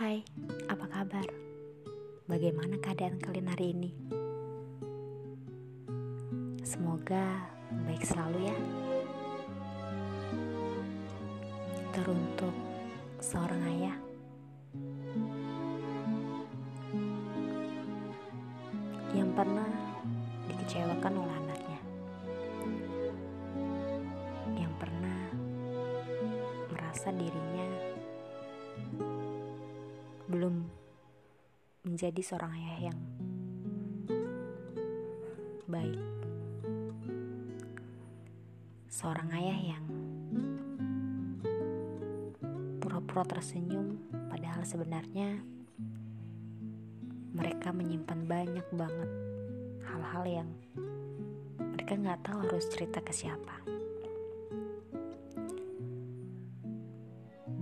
Hai, apa kabar? Bagaimana keadaan kalian hari ini? Semoga baik selalu ya. Teruntuk seorang ayah. Yang pernah dikecewakan oleh menjadi seorang ayah yang baik. Seorang ayah yang pura-pura tersenyum padahal sebenarnya mereka menyimpan banyak banget hal-hal yang mereka nggak tahu harus cerita ke siapa.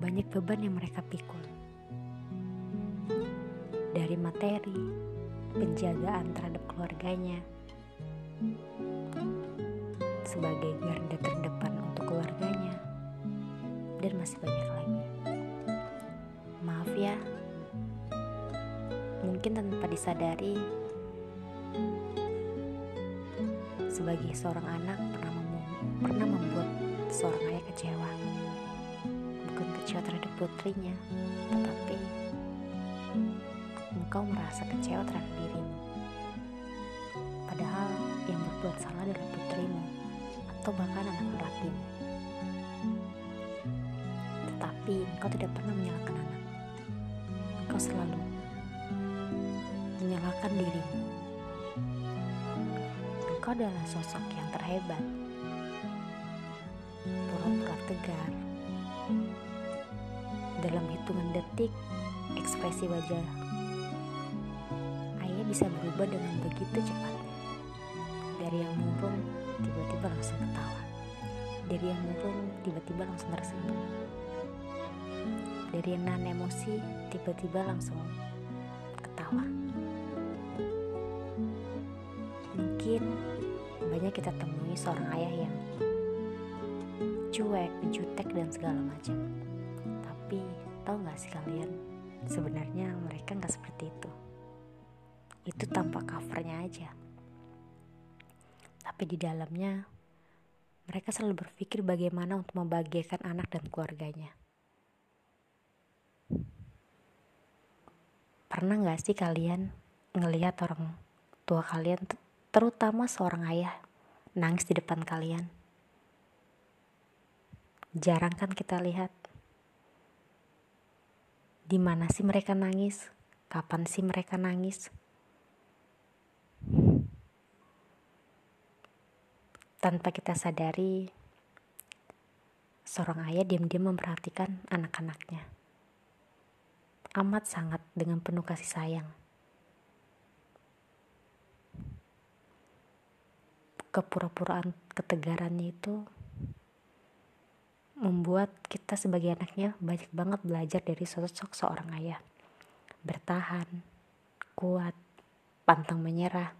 Banyak beban yang mereka pikul dari materi, penjagaan terhadap keluarganya, sebagai garda terdepan untuk keluarganya, dan masih banyak lagi. Maaf ya, mungkin tanpa disadari, sebagai seorang anak pernah pernah membuat seorang ayah kecewa, bukan kecewa terhadap putrinya, tetapi engkau merasa kecewa terhadap dirimu. Padahal yang berbuat salah adalah putrimu atau bahkan anak lelakimu. Tetapi engkau tidak pernah menyalahkan anak. Engkau selalu menyalahkan dirimu. Engkau adalah sosok yang terhebat. Pura-pura tegar. Dalam hitungan detik, ekspresi wajah bisa berubah dengan begitu cepatnya. Dari yang murung, tiba-tiba langsung ketawa. Dari yang murung, tiba-tiba langsung tersenyum. Dari yang nahan emosi, tiba-tiba langsung ketawa. Mungkin banyak kita temui seorang ayah yang cuek, jutek, dan segala macam. Tapi tahu gak sih kalian, sebenarnya mereka nggak seperti itu itu tanpa covernya aja. Tapi di dalamnya, mereka selalu berpikir bagaimana untuk membahagiakan anak dan keluarganya. Pernah gak sih kalian ngelihat orang tua kalian, terutama seorang ayah, nangis di depan kalian? Jarang kan kita lihat. Di mana sih mereka nangis? Kapan sih mereka nangis? Tanpa kita sadari, seorang ayah diam-diam memperhatikan anak-anaknya. Amat sangat dengan penuh kasih sayang. Kepura-puraan ketegarannya itu membuat kita sebagai anaknya banyak banget belajar dari sosok seorang ayah. Bertahan, kuat, pantang menyerah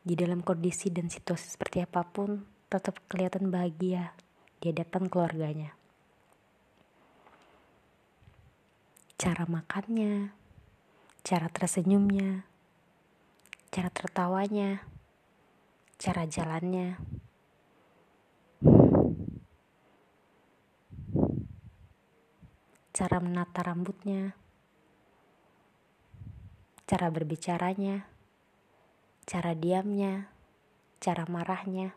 di dalam kondisi dan situasi seperti apa pun tetap kelihatan bahagia di hadapan keluarganya. Cara makannya, cara tersenyumnya, cara tertawanya, cara jalannya. Cara menata rambutnya, cara berbicaranya cara diamnya, cara marahnya,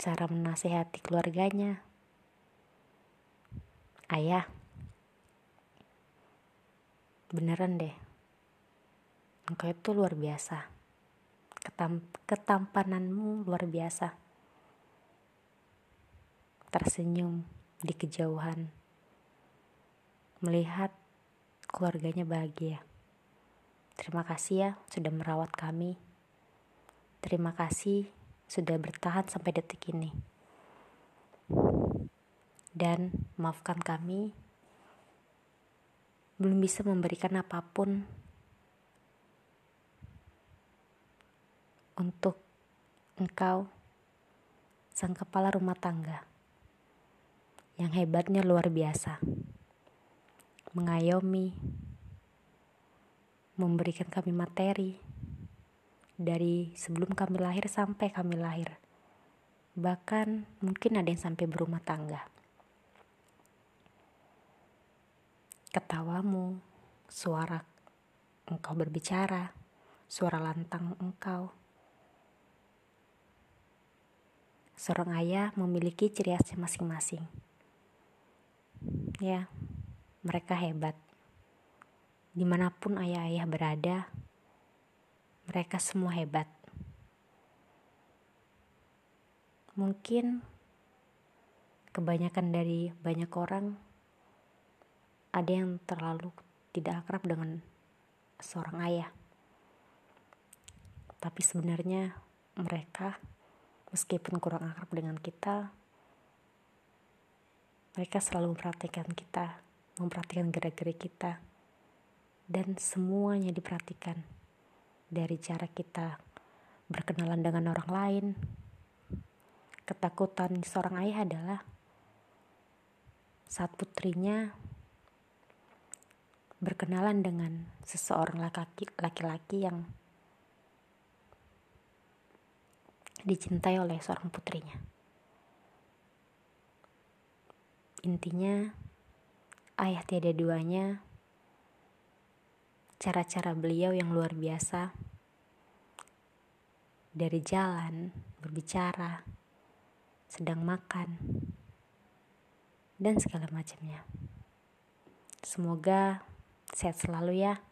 cara menasehati keluarganya. Ayah, beneran deh, engkau itu luar biasa. Ketam ketampananmu luar biasa. Tersenyum di kejauhan, melihat keluarganya bahagia. Terima kasih ya sudah merawat kami. Terima kasih sudah bertahan sampai detik ini. Dan maafkan kami belum bisa memberikan apa pun untuk engkau sang kepala rumah tangga yang hebatnya luar biasa. mengayomi, memberikan kami materi dari sebelum kami lahir sampai kami lahir. Bahkan mungkin ada yang sampai berumah tangga. Ketawamu, suara engkau berbicara, suara lantang engkau. Seorang ayah memiliki ciri khasnya masing-masing. Ya, mereka hebat. Di mana pun ayah-ayah berada, mereka semua hebat. Mungkin kebanyakan dari banyak orang ada yang terlalu tidak akrab dengan seorang ayah. Tapi sebenarnya mereka meskipun kurang akrab dengan kita, mereka selalu memperhatikan kita, memperhatikan gerak-gerik kita, dan semuanya diperhatikan dari cara kita berkenalan dengan orang lain. Ketakutan seorang ayah adalah saat putrinya berkenalan dengan seseorang laki-laki yang dicintai oleh seorang putrinya. Intinya, ayah tiada duanya, cara-cara beliau yang luar biasa, dari jalan, berbicara, sedang makan, dan segala macamnya. Semoga Sehat selalu ya.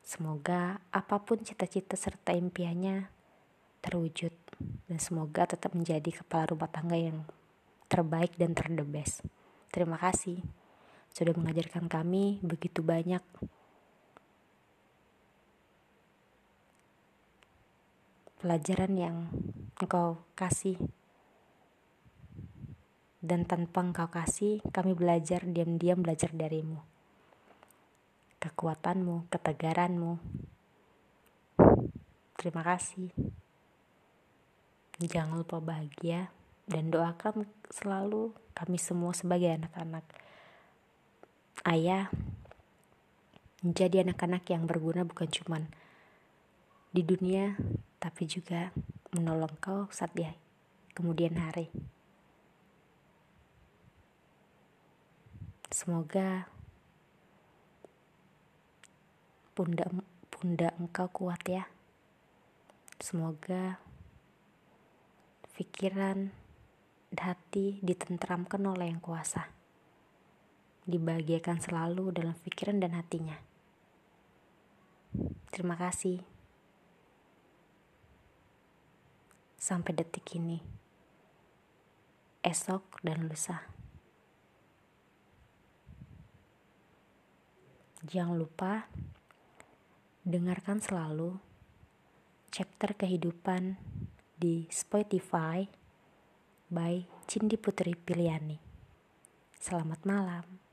Semoga apa pun cita-cita serta impiannya terwujud dan semoga tetap menjadi kepala rumah tangga yang terbaik dan terdebes. Terima kasih sudah mengajarkan kami begitu banyak pelajaran yang engkau kasih dan tanpa engkau kasih kami belajar diam-diam belajar darimu kekuatanmu, ketegaranmu. Terima kasih. Jangan lupa bahagia dan doakan selalu kami semua sebagai anak-anak ayah menjadi anak-anak yang berguna bukan cuman di dunia tapi juga menolong kau saat dia kemudian hari. Semoga pundak pundak engkau kuat ya. Semoga pikiran hati ditenteramkan oleh yang kuasa. Dibahagiakan selalu dalam pikiran dan hatinya. Terima kasih. Sampai detik ini. Esok dan lusa. Jangan lupa Dengarkan selalu chapter kehidupan di Spotify by Cindi Putri Piliani. Selamat malam.